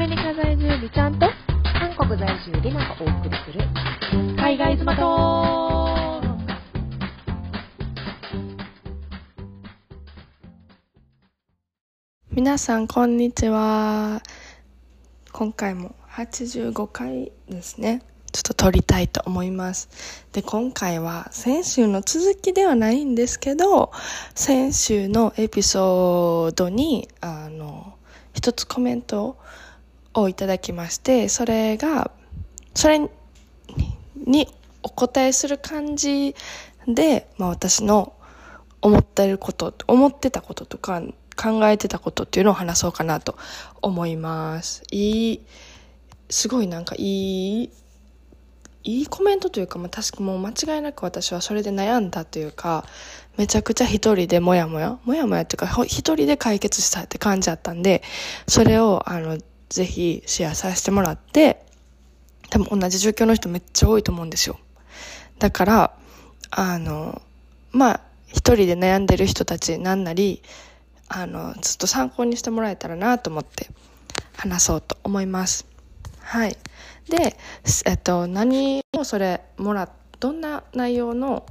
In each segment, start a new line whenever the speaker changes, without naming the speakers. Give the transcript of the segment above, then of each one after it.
メリカ在住美ちゃんと
韓国在住リナがお送りする。
海外妻と
皆さんこんにちは。今回も85回ですね。ちょっと撮りたいと思います。で今回は先週の続きではないんですけど先週のエピソードにあの一つコメントををいただきましてそれがそれにお答えする感じで、まあ、私の思ってること思ってたこととか考えてたことっていうのを話そうかなと思います。いいすごいなんかいいいいコメントというか、まあ、確かもう間違いなく私はそれで悩んだというかめちゃくちゃ一人でもやもやもやもやっていうか一人で解決したって感じだったんでそれをあのぜひシェアさせてもらって多分同じ状況の人めっちゃ多いと思うんですよ。だからあのまあ一人で悩んでる人たちなんなりあのずっと参考にしてもらえたらなと思って話そうと思います。はい。で、えっと、何をそれもらどんな内容の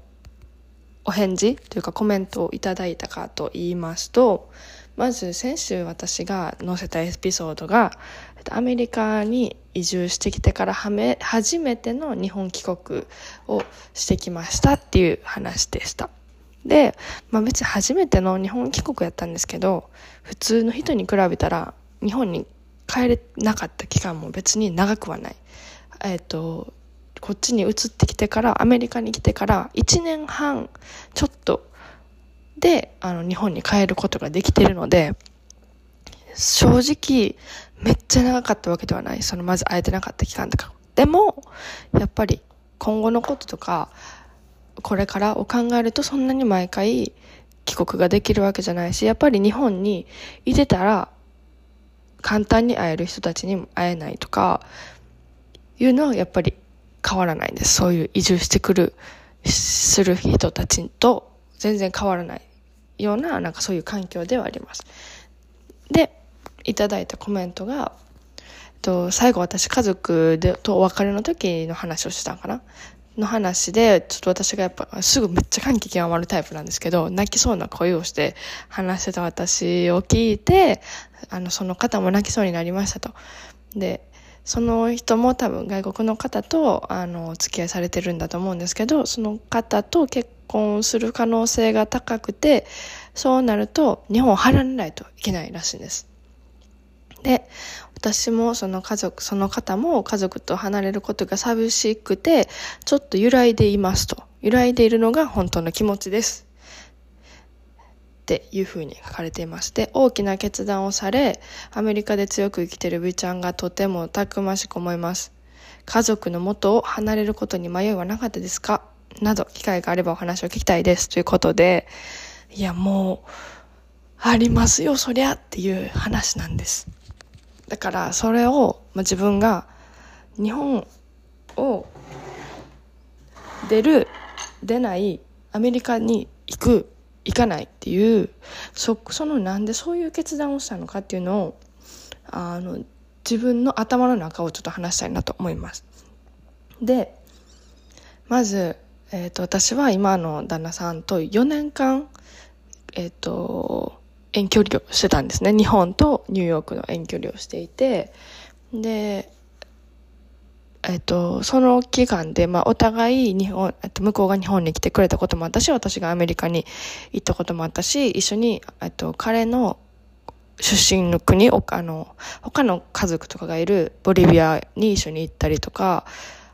お返事というかコメントをいただいたかと言いますとまず先週私が載せたエピソードがアメリカに移住してきてからはめ初めての日本帰国をしてきましたっていう話でしたで、まあ、別に初めての日本帰国やったんですけど普通の人に比べたら日本に帰れなかった期間も別に長くはない。えっ、ー、とこっちに移ってきてからアメリカに来てから1年半ちょっとであの日本に帰ることができてるので正直めっちゃ長かったわけではない。そのまず会えてなかった期間とか。でもやっぱり今後のこととかこれからを考えるとそんなに毎回帰国ができるわけじゃないし、やっぱり日本にいてたら簡単に会える人たちにも会えないとかいうのはやっぱり変わらないんです。そういう移住してくる、する人たちと全然変わらない。ような、なんかそういう環境ではあります。で、いただいたコメントが、えっと最後私家族でとお別れの時の話をしたんかな？の話で、ちょっと私がやっぱすぐめっちゃ感極まるタイプなんですけど、泣きそうな声をして話してた私を聞いて、あの、その方も泣きそうになりましたと。で、その人も多分外国の方と、あの、お付き合いされてるんだと思うんですけど、その方と結婚する可能性が高くて、そうなると日本を離れないといけないらしいんです。で、私もその家族、その方も家族と離れることが寂しくて、ちょっと揺らいでいますと。揺らいでいるのが本当の気持ちです。っていうふうに書かれていまして、大きな決断をされ、アメリカで強く生きているビちゃんがとてもたくましく思います。家族の元を離れることに迷いはなかったですか？など、機会があればお話を聞きたいです。ということで、いや、もう、ありますよ、そりゃっていう話なんです。だからそれを、まあ、自分が日本を出る出ないアメリカに行く行かないっていうそそのなんでそういう決断をしたのかっていうのをあの自分の頭の中をちょっと話したいなと思います。でまず、えーと、私は今の旦那さんと4年間、えっ、ー、と遠距離をしてたんですね。日本とニューヨークの遠距離をしていて、で、えっと、その期間で、まあ、お互い日本、えっと、向こうが日本に来てくれたこともあったし、私がアメリカに行ったこともあったし、一緒に、えっと、彼の出身の国、あの、他の家族とかがいるボリビアに一緒に行ったりとか、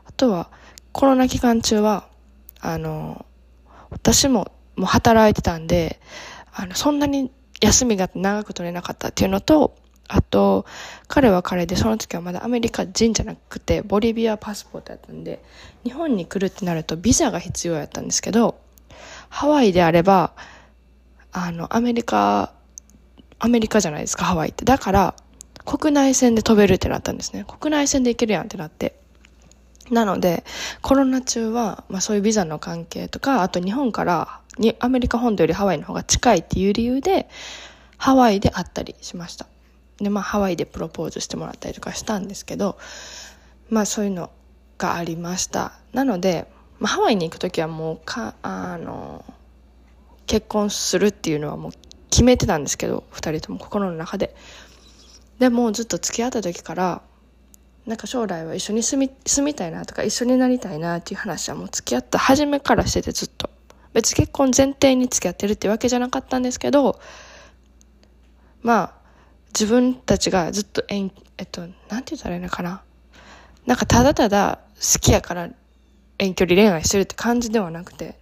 あとは、コロナ期間中は、あの、私ももう働いてたんで、あの、そんなに休みが長く取れなかったっていうのと、あと、彼は彼で、その時はまだアメリカ人じゃなくて、ボリビアパスポートやったんで、日本に来るってなるとビザが必要やったんですけど、ハワイであれば、あの、アメリカ、アメリカじゃないですか、ハワイって。だから、国内線で飛べるってなったんですね。国内線で行けるやんってなって。なので、コロナ中は、まあそういうビザの関係とか、あと日本からにアメリカ本土よりハワイの方が近いっていう理由で、ハワイで会ったりしました。でまあハワイでプロポーズしてもらったりとかしたんですけどまあそういうのがありましたなので、まあ、ハワイに行く時はもうかあの結婚するっていうのはもう決めてたんですけど2人とも心の中ででもずっと付き合った時からなんか将来は一緒に住み住みたいなとか一緒になりたいなっていう話はもう付き合った初めからしててずっと。別に結婚前提に付き合ってるってわけじゃなかったんですけどまあ自分たちがずっと遠えっとなんて言ったらいいのかな。なんかただただ好きやから遠距離恋愛してるって感じではなくて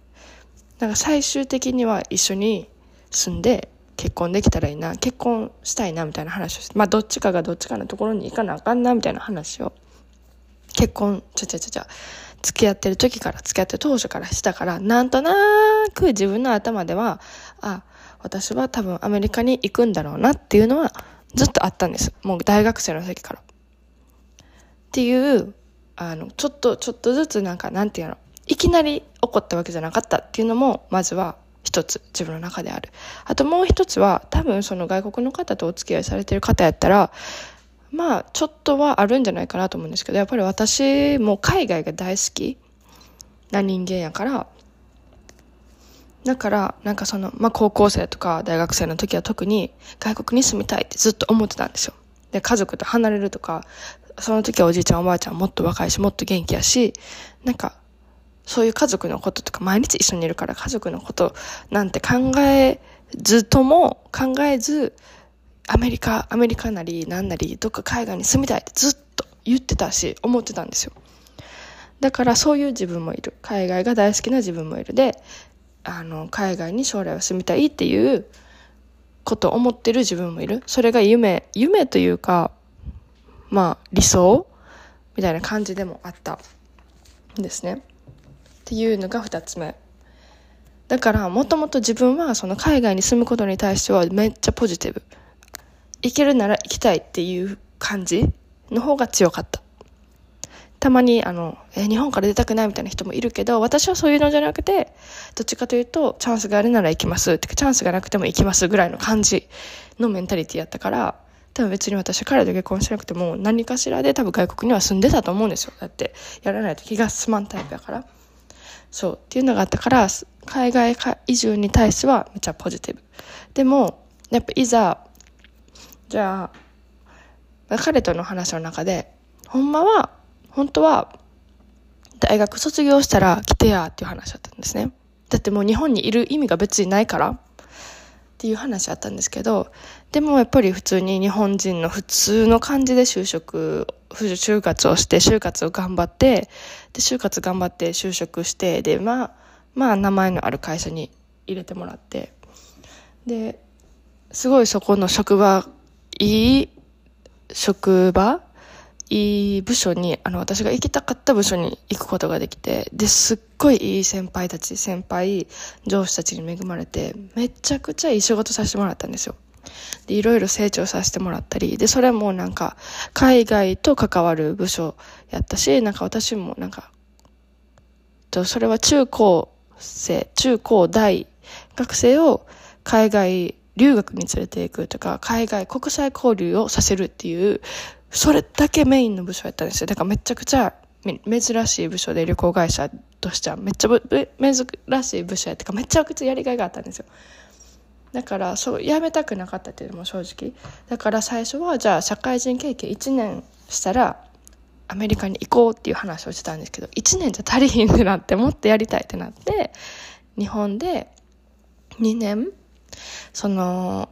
なんか最終的には一緒に住んで結婚できたらいいな結婚したいなみたいな話をしてまあどっちかがどっちかのところに行かなあかんなみたいな話を結婚ちゃちゃちゃちゃ付き合ってる時から付き合ってる当初からしたからなんとなく自分の頭ではあ私は多分アメリカに行くんだろうなっていうのはずっとあったんですもう大学生の時から。っていうあのちょっとちょっとずつなんかなんていうのいきなり起こったわけじゃなかったっていうのもまずは一つ自分の中である。あともう一つは多分その外国の方とお付き合いされてる方やったらまあちょっとはあるんじゃないかなと思うんですけどやっぱり私も海外が大好きな人間やからだからなんかその、まあ、高校生とか大学生の時は特に外国に住みたいってずっと思ってたんですよ。で家族と離れるとかその時はおじいちゃんおばあちゃんもっと若いしもっと元気やしなんかそういう家族のこととか毎日一緒にいるから家族のことなんて考えずとも考えずアメリカアメリカなりなんなりどっか海外に住みたいってずっと言ってたし思ってたんですよ。だからそういう自分もいる。海外が大好きな自分もいるであの海外に将来は住みたいっていうことを思ってる自分もいる。それが夢夢というかまあ理想みたいな感じでもあったんですね。っていうのが2つ目。だからもともと自分はその海外に住むことに対してはめっちゃポジティブ。行けるなら行きたいっていう感じの方が強かった。たまにあの、え日本から出たくないみたいな人もいるけど私はそういうのじゃなくてどっちかというとチャンスがあるなら行きます。ってかチャンスがなくても行きますぐらいの感じのメンタリティやったから多分別に私彼と結婚しなくても何かしらで多分外国には住んでたと思うんですよ。だってやらないと気が済まんタイプだから。そうっていうのがあったから海外移住に対してはめっちゃポジティブ。でもやっぱいざじゃあ彼との話の中でほんまは本当は大学卒業したら来てやっていう話だったんですね。だってもう日本にいる意味が別にないからっていう話あったんですけどでもやっぱり普通に日本人の普通の感じで就職就活をして就活を頑張ってで就活頑張って就職してでまあまあ名前のある会社に入れてもらって。ですごいそこの職場いい職場いい部署にあの私が行きたかった部署に行くことができてですっごいいい先輩たち先輩上司たちに恵まれてめちゃくちゃいい仕事させてもらったんですよ。でいろいろ成長させてもらったりでそれもなんか海外と関わる部署やったしなんか私もなんかそれは中高生中高大学生を海外留学に連れていくとか海外国際交流をさせるっていうそれだけメインの部署やったんですよ。だからめちゃくちゃ珍しい部署で旅行会社としてはめっちゃ珍しい部署やってかめちゃくちゃやりがいがあったんですよ。だからそう辞めたくなかったっていうのも正直だから最初はじゃあ社会人経験1年したらアメリカに行こうっていう話をしてたんですけど1年じゃ足りひんってなってもっとやりたいってなって日本で2年その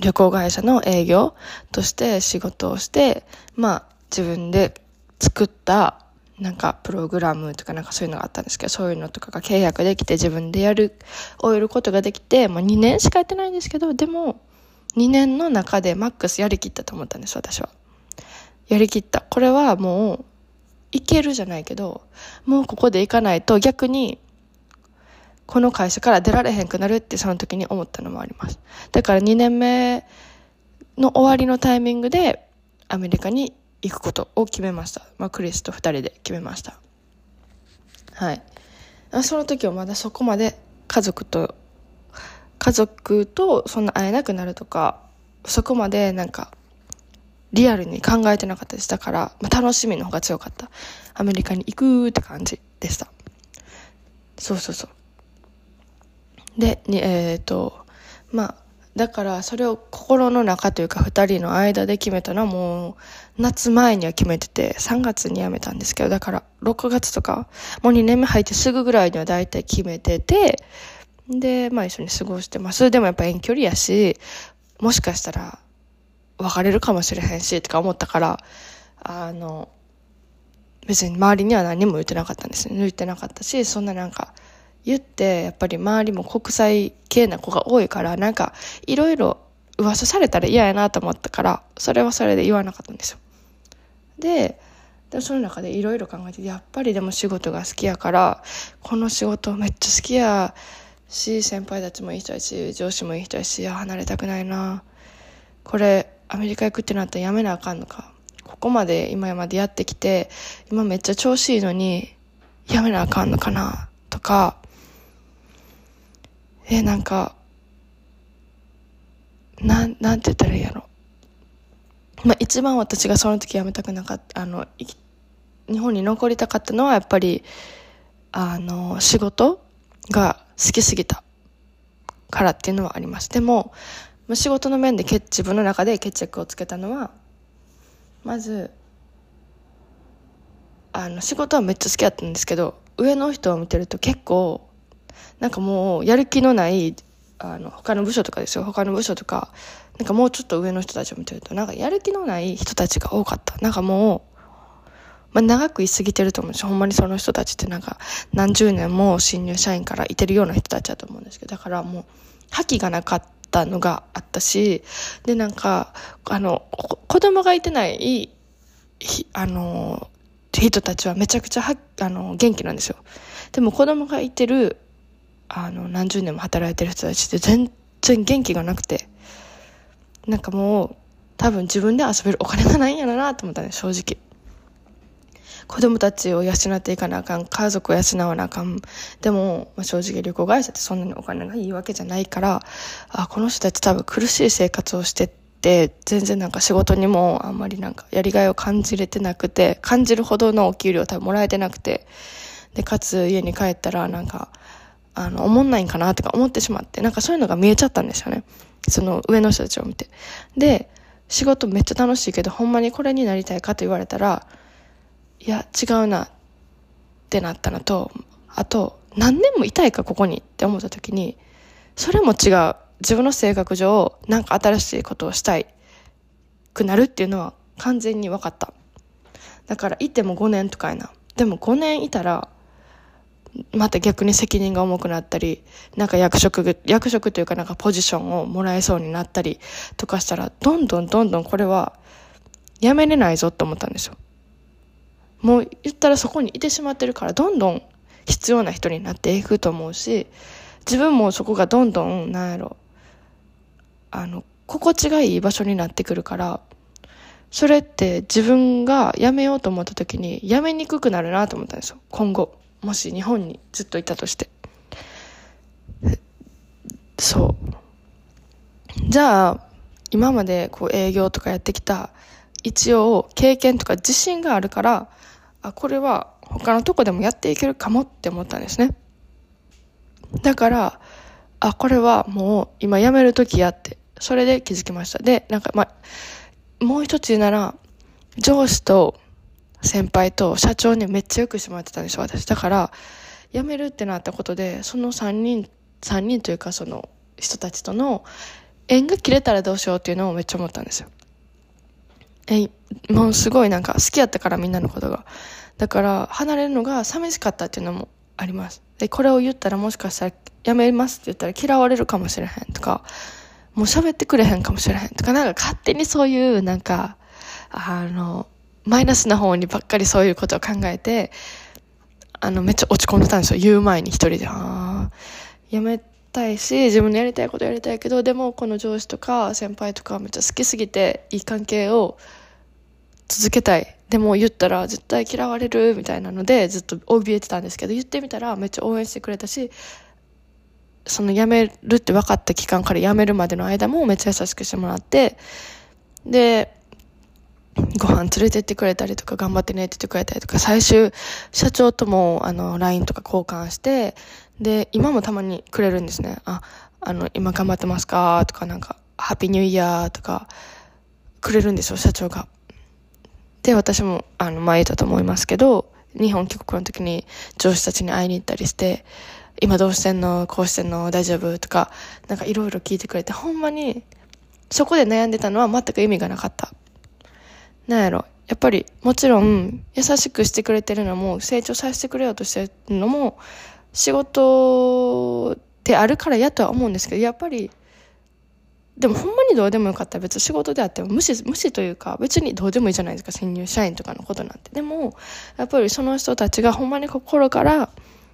旅行会社の営業として仕事をして、まあ自分で作ったなんかプログラムとかなんかそういうのがあったんですけど、そういうのとかが契約できて自分でやる、終えることができて、もう2年しかやってないんですけど、でも2年の中でマックスやりきったと思ったんです、私は。やりきった。これはもう、いけるじゃないけど、もうここで行かないと逆にこの会社から出られへんくなるってその時に思ったのもあります。だから2年目の終わりのタイミングでアメリカに行くことを決めました。まあ、クリスと2人で決めました。はい。その時はまだそこまで家族と、家族とそんな会えなくなるとか、そこまでなんかリアルに考えてなかったです。だから、まあ、楽しみの方が強かった。アメリカに行くって感じでした。そうそうそう。で、にえっ、と、まあ、だからそれを心の中というか2人の間で決めたのはもう夏前には決めてて3月に辞めたんですけどだから6月とかもう2年目入ってすぐぐらいには大体決めててでまあ一緒に過ごしてますでもやっぱ遠距離やしもしかしたら別れるかもしれへんしとか思ったからあの別に周りには何も言ってなかったんですね。言ってなかったしそんななんか言ってやっぱり周りも国際系な子が多いからなんかいろいろ噂されたら嫌やなと思ったからそれはそれで言わなかったんですよ。ででその中でいろいろ考えてやっぱりでも仕事が好きやからこの仕事めっちゃ好きやし先輩たちもいい人やし上司もいい人やし離れたくないな。これアメリカ行くってなったらやめなあかんのか。ここまで今までやってきて今めっちゃ調子いいのにやめなあかんのかなとか。えなんかなんなんて言ったらいいやろ。まあ一番私がその時辞めたくなかったあの日本に残りたかったのはやっぱりあの仕事が好きすぎたからっていうのはあります。でもまあ仕事の面で自分の中で決着をつけたのはまずあの仕事はめっちゃ好きだったんですけど上の人を見てると結構なんかもうやる気のないあの他の部署とかですよ。他の部署とかなんかもうちょっと上の人たちを見てるとなんかやる気のない人たちが多かった。なんかもう、まあ、長く居すぎてると思うんですよ。ほんまにその人たちってなんか何十年も新入社員からいてるような人たちだと思うんですけどだからもう覇気がなかった。たのがあったしでなんかあの子供がいてないあの人たちはめちゃくちゃはあの元気なんですよ。でも子供がいてるあの何十年も働いてる人たちって全然元気がなくてなんかもう多分自分で遊べるお金がないんやろなと思ったね正直。子供たちを養っていかなあかん家族を養わなあかんでも、まあ、正直旅行会社ってそんなにお金がいいわけじゃないからあこの人たち多分苦しい生活をしてって全然なんか仕事にもあんまりなんかやりがいを感じれてなくて感じるほどのお給料多分もらえてなくてでかつ家に帰ったらなんかあの、思んないんかなとか思ってしまって、なんかそういうのが見えちゃったんですよね。その上の人たちを見て。で、仕事めっちゃ楽しいけど、ほんまにこれになりたいかと言われたら、いや、違うなってなったのと、あと、何年もいたいか、ここにって思った時に、それも違う。自分の性格上、なんか新しいことをしたいくなるっていうのは完全に分かった。だから、いても5年とかやな。でも5年いたら、また逆に責任が重くなったり、なんか役職、役職というかなんかポジションをもらえそうになったりとかしたら、どんどんどんどんこれはやめれないぞって思ったんですよ。もう言ったらそこにいてしまってるから、どんどん必要な人になっていくと思うし、自分もそこがどんどん、なんやろ、あの、心地がいい場所になってくるから、それって自分が辞めようと思った時に辞めにくくなるなと思ったんですよ、今後。もし日本にずっといたとして。そう。じゃあ今までこう営業とかやってきた一応経験とか自信があるからあこれは他のとこでもやっていけるかもって思ったんですねだからあこれはもう今辞める時やってそれで気づきましたでなんかまあもう一つ言うなら上司と先輩と社長にめっちゃよくしてもらってたんですよ、私。だから、辞めるってなったことで、その3人、3人というかその人たちとの縁が切れたらどうしようっていうのをめっちゃ思ったんですよ。え、もうすごいなんか好きやったからみんなのことが。だから離れるのが寂しかったっていうのもあります。で、これを言ったらもしかしたら辞めますって言ったら嫌われるかもしれへんとか、もう喋ってくれへんかもしれへんとか、なんか勝手にそういうなんか、あの、マイナスな方にばっかりそういうことを考えて、あの、めっちゃ落ち込んでたんですよ。言う前に一人で。ああ、やめたいし、自分のやりたいことやりたいけど、でもこの上司とか先輩とかめっちゃ好きすぎて、いい関係を続けたい。でも言ったら絶対嫌われるみたいなのでずっと怯えてたんですけど、言ってみたらめっちゃ応援してくれたし、その辞めるって分かった期間から辞めるまでの間もめっちゃ優しくしてもらって、で、ご飯連れてってくれたりとか、頑張ってねって言ってくれたりとか、最終、社長とも、あの、LINE とか交換して、で、今もたまにくれるんですね。あ、あの、今頑張ってますか？とか、なんか、ハッピーニューイヤーとか、くれるんですよ、社長が。で、私も、あの、前言ったと思いますけど、日本帰国の時に上司たちに会いに行ったりして、今どうしてんの？こうしてんの？大丈夫？とか、なんかいろいろ聞いてくれて、ほんまに、そこで悩んでたのは全く意味がなかった。なんやろ？やっぱり、もちろん、優しくしてくれてるのも、成長させてくれようとしてるのも、仕事であるからやとは思うんですけど、やっぱり、でもほんまにどうでもよかったら別に仕事であっても無視、無視というか別にどうでもいいじゃないですか、新入社員とかのことなんて。でも、やっぱりその人たちがほんまに心から、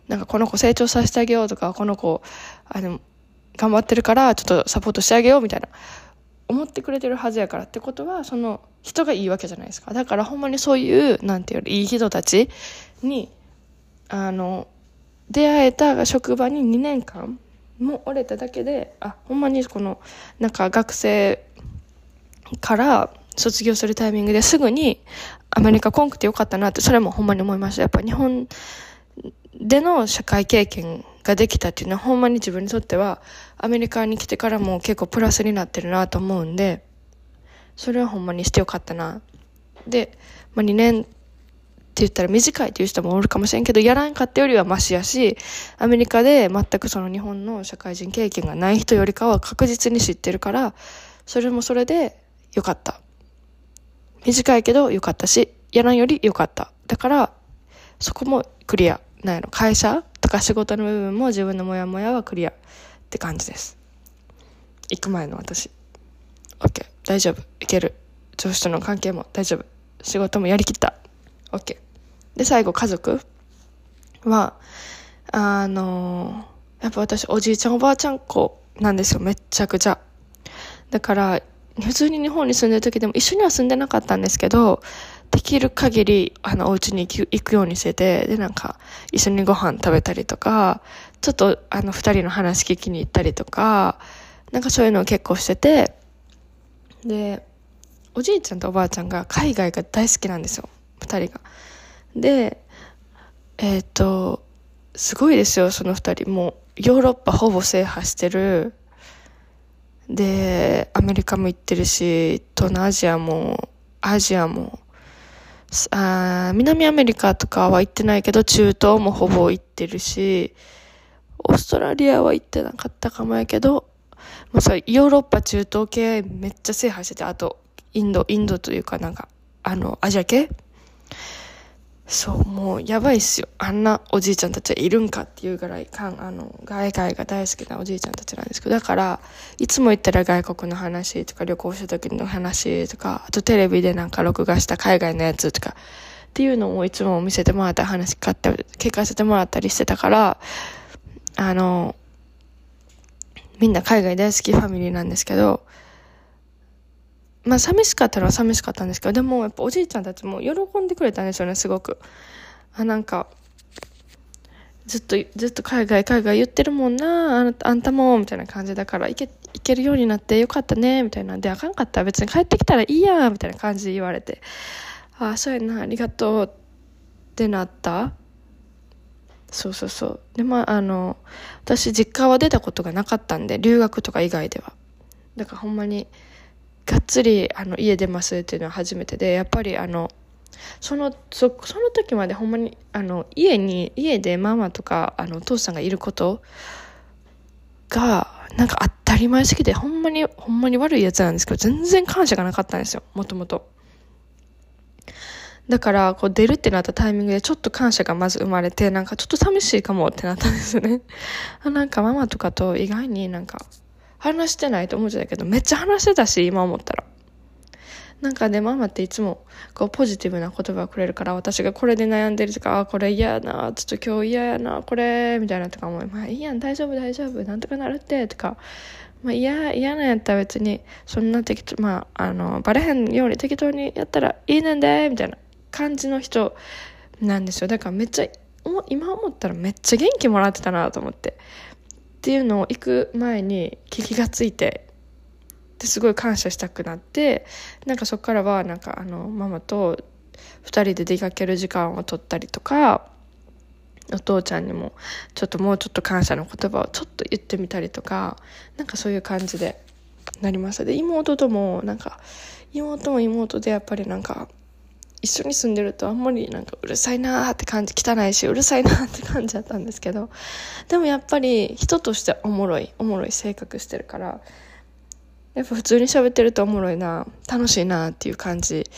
なんかこの子成長させてあげようとか、この子、あの、頑張ってるからちょっとサポートしてあげようみたいな、思ってくれてるはずやからってことは、その人がいいわけじゃないですか。だからほんまにそういう、なんていういい人たちに、あの、出会えた職場に2年間も折れただけであほんまにこのなんか学生から卒業するタイミングですぐにアメリカ来んくてよかったなってそれもほんまに思いました。やっぱ日本での社会経験ができたっていうのはほんまに自分にとってはアメリカに来てからも結構プラスになってるなと思うんでそれはほんまにしてよかったな。で、まあ、2年って言ったら短いっていう人もおるかもしれんけど、やらんかったよりはマシやし、アメリカで全くその日本の社会人経験がない人よりかは確実に知ってるから、それもそれでよかった。短いけどよかったし、やらんよりよかった。だから、そこもクリア。なんやろ、会社とか仕事の部分も自分のモヤモヤはクリアって感じです。行く前の私。OK。大丈夫。いける。上司との関係も大丈夫。仕事もやりきった。OK。で、最後、家族は、あのやっぱ私、おじいちゃんおばあちゃん子なんですよ、めっちゃくちゃ。だから、普通に日本に住んでる時でも一緒には住んでなかったんですけど、できる限り、あの、お家に行くようにしてて、で、なんか、一緒にご飯食べたりとか、ちょっと、あの、二人の話聞きに行ったりとか、なんかそういうのを結構してて、で、おじいちゃんとおばあちゃんが海外が大好きなんですよ。二人が。で、えっ、ー、と、すごいですよ、その二人。もう、ヨーロッパほぼ制覇してる。で、アメリカも行ってるし、東南アジアも、アジアも、あ南アメリカとかは行ってないけど、中東もほぼ行ってるし、オーストラリアは行ってなかったかもやけど、もうさ、ヨーロッパ中東系めっちゃ制覇してて、あと、インド、インドというかなんか、あの、アジア系そう、もうやばいっすよ。あんなおじいちゃんたちはいるんかっていうぐらい、かん、あの、外界が大好きなおじいちゃんたちなんですけど、だから、いつも言ったら外国の話とか旅行した時の話とか、あとテレビでなんか録画した海外のやつとか、っていうのをいつも見せてもらった話買って、聞かせてもらったりしてたから、あの、みんな海外大好きファミリーなんですけど、まあ寂しかったのは寂しかったんですけど、でもやっぱおじいちゃんたちも喜んでくれたんですよね、すごく。あ、なんか、ずっと、ずっと海外、海外言ってるもんな、ああんたも、みたいな感じだから、行け、行けるようになってよかったね、みたいなんで、あかんかった別に帰ってきたらいいや、みたいな感じで言われて、ああ、そうやな、ありがとうってなった。そうそうそう。で、まあ、あの、私実家は出たことがなかったんで、留学とか以外では。だからほんまに、がっつりあの家出ますっていうのは初めてでやっぱりあのそのそその時までほんまにあの家に家でママとかあのお父さんがいることがなんか当たり前すぎてほんまにほんまに悪いやつなんですけど全然感謝がなかったんですよもともと。だから、こう出るってなったタイミングでちょっと感謝がまず生まれて、なんかちょっと寂しいかもってなったんですよね。なんかママとかと意外になんか話してないと思ってたけど、めっちゃ話してたし、今思ったら。なんかね、ママっていつも、こう、ポジティブな言葉をくれるから、私がこれで悩んでるとか、あ、これ嫌やな、ちょっと今日嫌やな、これ、みたいなとか思い、まあいいやん、大丈夫、大丈夫、なんとかなるって、とか、まあ嫌、嫌なんやったら別に、そんな適当、まあ、あの、バレへんように適当にやったらいいねんで、みたいな感じの人なんですよ。だからめっちゃ、今思ったらめっちゃ元気もらってたなと思って。っていうのを行く前に気がついてですごい感謝したくなってなんかそこからはなんかあのママと2人で出かける時間を取ったりとかお父ちゃんにもちょっともうちょっと感謝の言葉をちょっと言ってみたりとかなんかそういう感じでなりました。で妹ともなんか妹も妹でやっぱりなんか一緒に住んでるとあんまりなんかうるさいなーって感じ汚いしうるさいなーって感じだったんですけどでもやっぱり人としておもろいおもろい性格してるからやっぱ普通に喋ってるとおもろいな楽しいなっていう感じ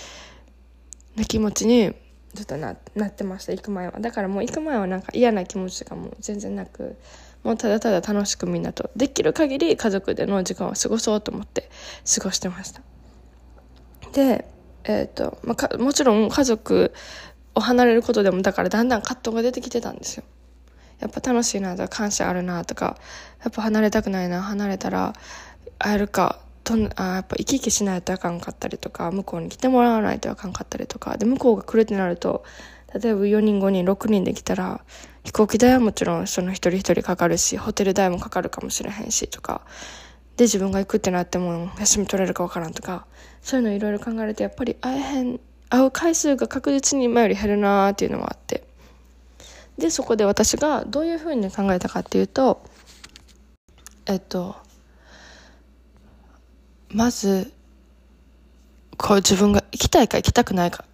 な気持ちにずっとななってました行く前は。だからもう行く前はなんか嫌な気持ちとかも全然なくもうただただ楽しくみんなとできる限り家族での時間を過ごそうと思って過ごしてました。でえっ、と、まあ、もちろん家族を離れることでもだからだんだん葛藤が出てきてたんですよ。やっぱ楽しいなとか感謝あるなとかやっぱ離れたくないな離れたら会えるかとあやっぱ生き生きしないとあかんかったりとか向こうに来てもらわないとあかんかったりとかで向こうが来るってなると例えば4人5人6人で来たら飛行機代はもちろんその一人一人かかるしホテル代もかかるかもしれへんしとかで自分が行くってなっても休み取れるかわからんとかそういうのいろいろ考えるとやっぱり会えへん会う回数が確実に今より減るなーっていうのもあって。でそこで私がどういうふうに考えたかっていうとえっとまずこう自分が行きたいか行きたくないか。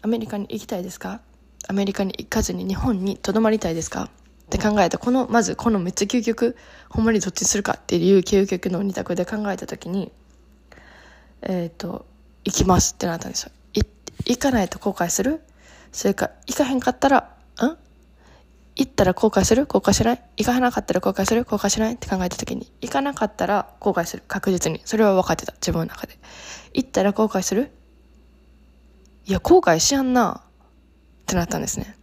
アメリカに行きたいですか？アメリカに行かずに日本にとどまりたいですか？って考えたこのまずこのめっちゃ究極ほんまにどっちにするかっていう究極の二択で考えた時にえっ、ー、と行きますってなったんですよ。行かないと後悔する？それか行かへんかったらん？行ったら後悔する？後悔しない？行かなかったら後悔する？後悔しないって考えた時に行かなかったら後悔する。確実に。それは分かってた。自分の中で。行ったら後悔する？いや後悔しやんなってなったんですね。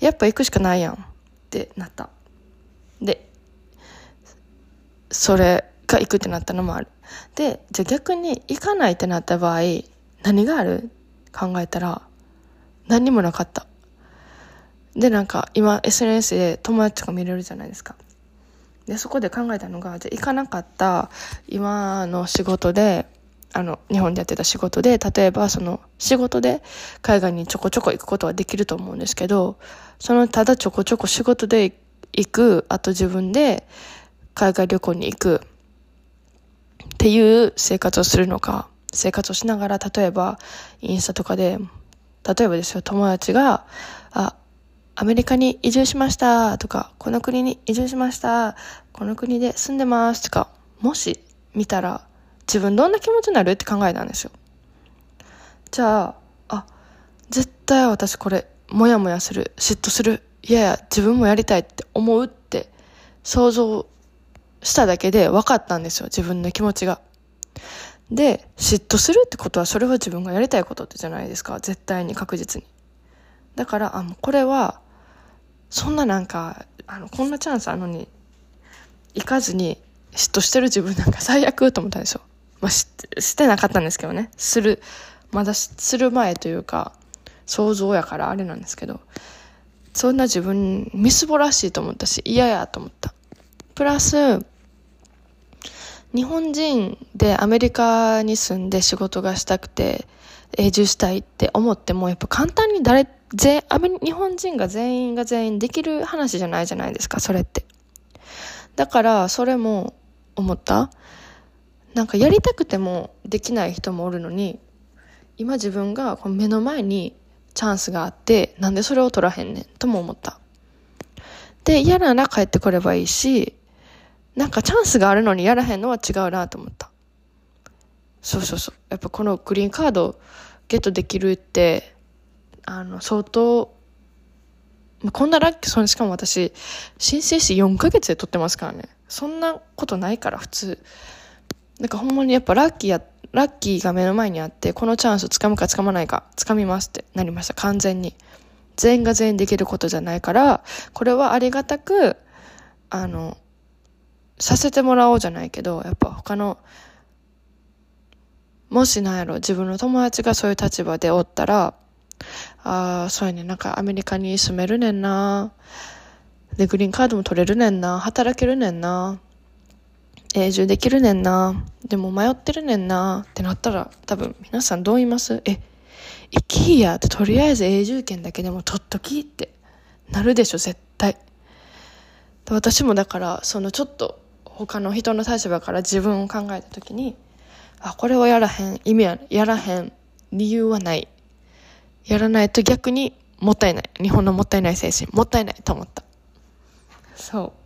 やっぱ行くしかないやん。ってなった。でそれが行くってなったのもある。でじゃあ逆に行かないってなった場合何がある？考えたら何にもなかった。でなんか今 SNS で友達とか見れるじゃないですか。でそこで考えたのがじゃあ行かなかった今の仕事であの日本でやってた仕事で例えばその仕事で海外にちょこちょこ行くことはできると思うんですけどそのただちょこちょこ仕事で行くあと自分で海外旅行に行くっていう生活をするのか生活をしながら例えばインスタとかで例えばですよ友達があアメリカに移住しましたとかこの国に移住しましたこの国で住んでますとかもし見たら自分どんな気持ちになるって考えたんですよ。じゃあ、あ、絶対私これ、もやもやする、嫉妬する、いやいや、自分もやりたいって思うって想像しただけで分かったんですよ、自分の気持ちが。で、嫉妬するってことはそれは自分がやりたいことってじゃないですか、絶対に確実に。だから、あ、もうこれは、そんななんか、あの、こんなチャンスあるのに、行かずに嫉妬してる自分なんか最悪と思ったんですよ。まあ、してなかったんですけどね。するまだする前というか想像やからあれなんですけどそんな自分みすぼらしいと思ったし嫌やと思った。プラス日本人でアメリカに住んで仕事がしたくて永住したいって思ってもやっぱ簡単に誰全アメ日本人が全員が全員できる話じゃないじゃないですかそれって。だからそれも思った。なんかやりたくてもできない人もおるのに今自分がこの目の前にチャンスがあってなんでそれを取らへんねんとも思ったで嫌なら帰ってこればいいしなんかチャンスがあるのにやらへんのは違うなと思ったそうそうそうやっぱこのグリーンカードゲットできるってあの相当こんなラッキー、そしかも私、申請して4ヶ月で取ってますからね。そんなことないから、普通。なんかほんまにやっぱラッキーや、ラッキーが目の前にあって、このチャンス掴むか掴まないか、掴みますってなりました、完全に。全員が全員できることじゃないから、これはありがたく、あの、させてもらおうじゃないけど、やっぱ他の、もしなんやろ、自分の友達がそういう立場でおったら、ああ、そうやね、なんかアメリカに住めるねんな。で、グリーンカードも取れるねんな。働けるねんな。永住できるねんな。でも迷ってるねんな。ってなったら、多分皆さんどう言います？え、行きやってとりあえず永住権だけでも取っときってなるでしょ、絶対。私もだから、そのちょっと他の人の立場から自分を考えた時に、あ、これをやらへん、意味は、やらへん、理由はない。やらないと逆にもったいない。日本のもったいない精神、もったいないと思った。そう。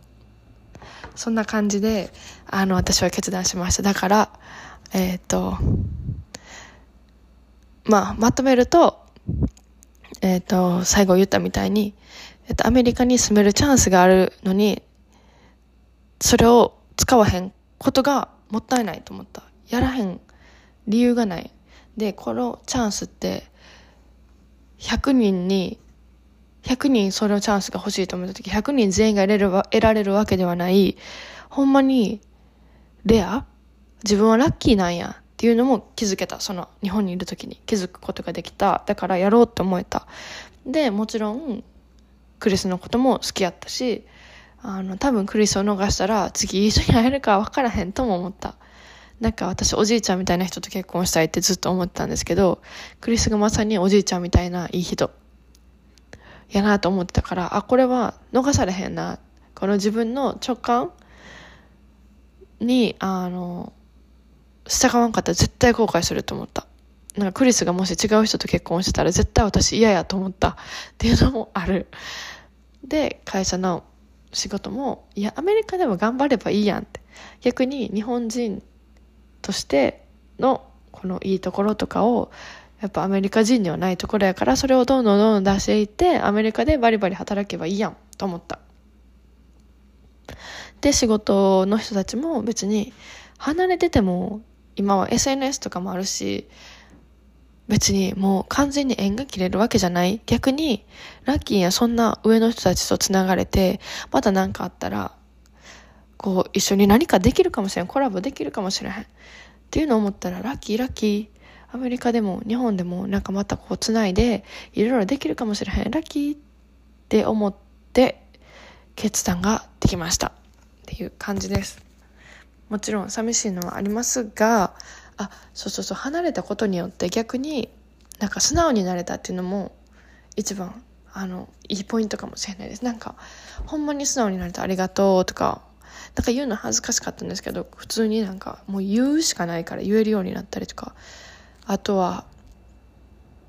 そんな感じで、あの、私は決断しました。だから、えっ、ー、と、まあ、まとめると、えっ、ー、と、最後言ったみたいに、えっ、ー、と、アメリカに住めるチャンスがあるのに、それを使わへんことがもったいないと思った。やらへん理由がない。で、このチャンスって、100人に100人そのチャンスが欲しいと思った時、100人全員が得れる得られるわけではない、ほんまに、レア？自分はラッキーなんやっていうのも気づけた。その日本にいる時に気づくことができた。だからやろうって思えた。で、もちろん、クリスのことも好きやったし、あの、多分クリスを逃したら次一緒に会えるか分からへんとも思った。なんか私おじいちゃんみたいな人と結婚したいってずっと思ってたんですけど、クリスがまさにおじいちゃんみたいないい人やなと思ってたから、あ、これは逃されへんな。この自分の直感に、あの、従わんかったら絶対後悔すると思った。なんかクリスがもし違う人と結婚してたら絶対私嫌やと思ったっていうのもある。で、会社の仕事も、いや、アメリカでも頑張ればいいやんって。逆に日本人としてのこのいいところとかをやっぱアメリカ人にはないところやから、それをどんどんどんどん出していって、アメリカでバリバリ働けばいいやん、と思った。で、仕事の人たちも別に、離れてても、今は SNS とかもあるし、別にもう完全に縁が切れるわけじゃない。逆に、ラッキーやそんな上の人たちと繋がれて、また何かあったら、こう一緒に何かできるかもしれん。コラボできるかもしれへん。っていうのを思ったら、ラッキーラッキー。アメリカでも日本でもなんかまたこうつないでいろいろできるかもしれへん。ラッキーって思って決断ができました。っていう感じです。もちろん寂しいのはありますがあそうそうそう離れたことによって逆になんか素直になれたっていうのも一番あのいいポイントかもしれないです。なんかほんまに素直になれたありがとうとかなんか言うの恥ずかしかったんですけど普通になんかもう言うしかないから言えるようになったりとかあとは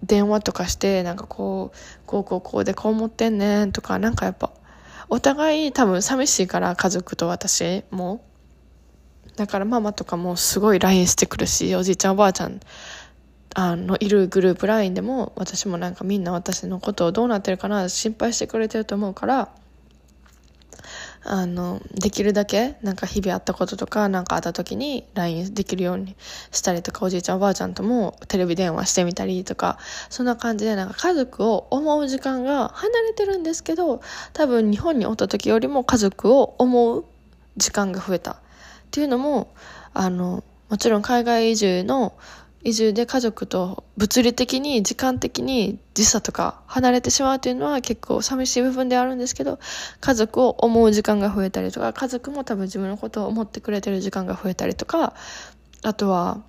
電話とかしてなんかこうこうこうこうでこう思ってんねんとかなんかやっぱお互い多分寂しいから家族と私も。だからママとかもすごい LINE してくるしおじいちゃんおばあちゃんあのいるグループ LINE でも私もなんかみんな私のことをどうなってるかな心配してくれてると思うからあの、できるだけ、なんか日々あったこととか、なんかあった時に LINE できるようにしたりとか、おじいちゃんおばあちゃんともテレビ電話してみたりとか、そんな感じでなんか家族を思う時間が離れてるんですけど、多分日本におった時よりも家族を思う時間が増えた。っていうのも、あの、もちろん海外移住の移住で家族と物理的に時間的に時差とか離れてしまうというのは結構寂しい部分ではあるんですけど家族を思う時間が増えたりとか家族も多分自分のことを思ってくれてる時間が増えたりとかあとは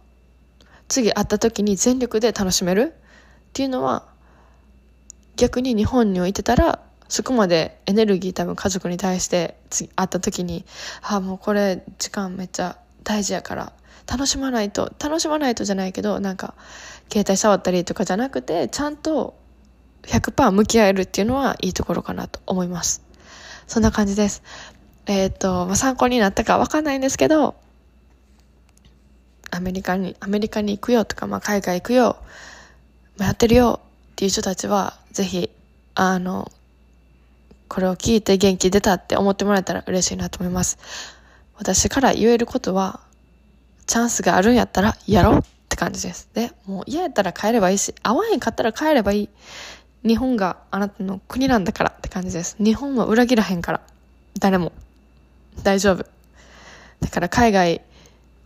次会った時に全力で楽しめるっていうのは逆に日本に置いてたらそこまでエネルギー多分家族に対して次会った時にああもうこれ時間めっちゃ大事やから楽しまないと、楽しまないとじゃないけど、なんか、携帯触ったりとかじゃなくて、ちゃんと100%向き合えるっていうのはいいところかなと思います。そんな感じです。えっ、ー、と、まあ、参考になったかわかんないんですけど、アメリカに、アメリカに行くよとか、まあ、海外行くよ、まあ、やってるよっていう人たちは、ぜひ、あの、これを聞いて元気出たって思ってもらえたら嬉しいなと思います。私から言えることは、チャンスがあるんやったらやろうって感じです。で、もう嫌やったら帰ればいいし、会わへんかったら帰ればいい。日本があなたの国なんだからって感じです。日本は裏切らへんから。誰も。大丈夫。だから海外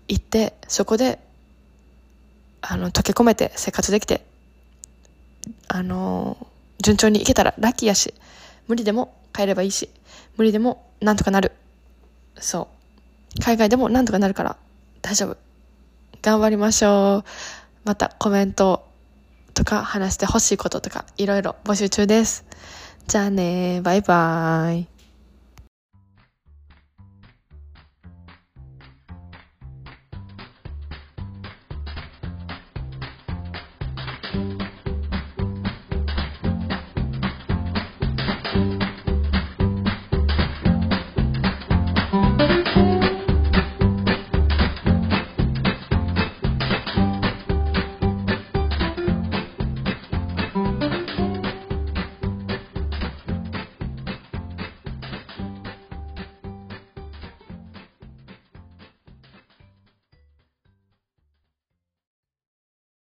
行って、そこで、あの、溶け込めて生活できて、あの順調に行けたらラッキーやし、無理でも帰ればいいし、無理でもなんとかなる。そう。海外でもなんとかなるから大丈夫。頑張りましょう。またコメントとか話してほしいこととかいろいろ募集中です。じゃあねバイバーイ。